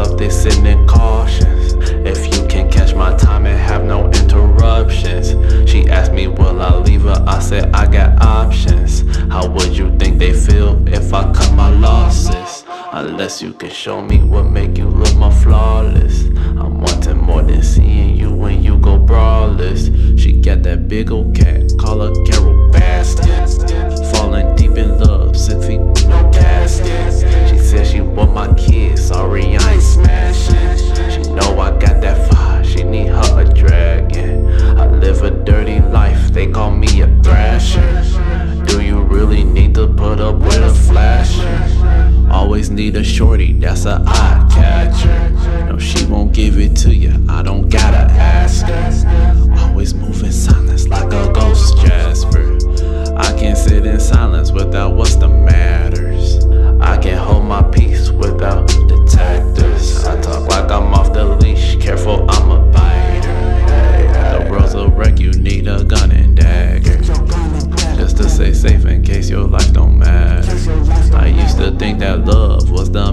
up, they sending cautions. If you can catch my time and have no interruptions. She asked me, will I leave her? I said, I got options. How would you think they feel if I cut my losses? Unless you can show me what make you look more flawless. I'm wanting more than seeing you when you go brawless. She got that big old cat, call her Carol they call me a thrasher. Do you really need to put up with a flasher? Always need a shorty, that's a eye catcher. Stay safe in case your life don't matter. I used to think that love was the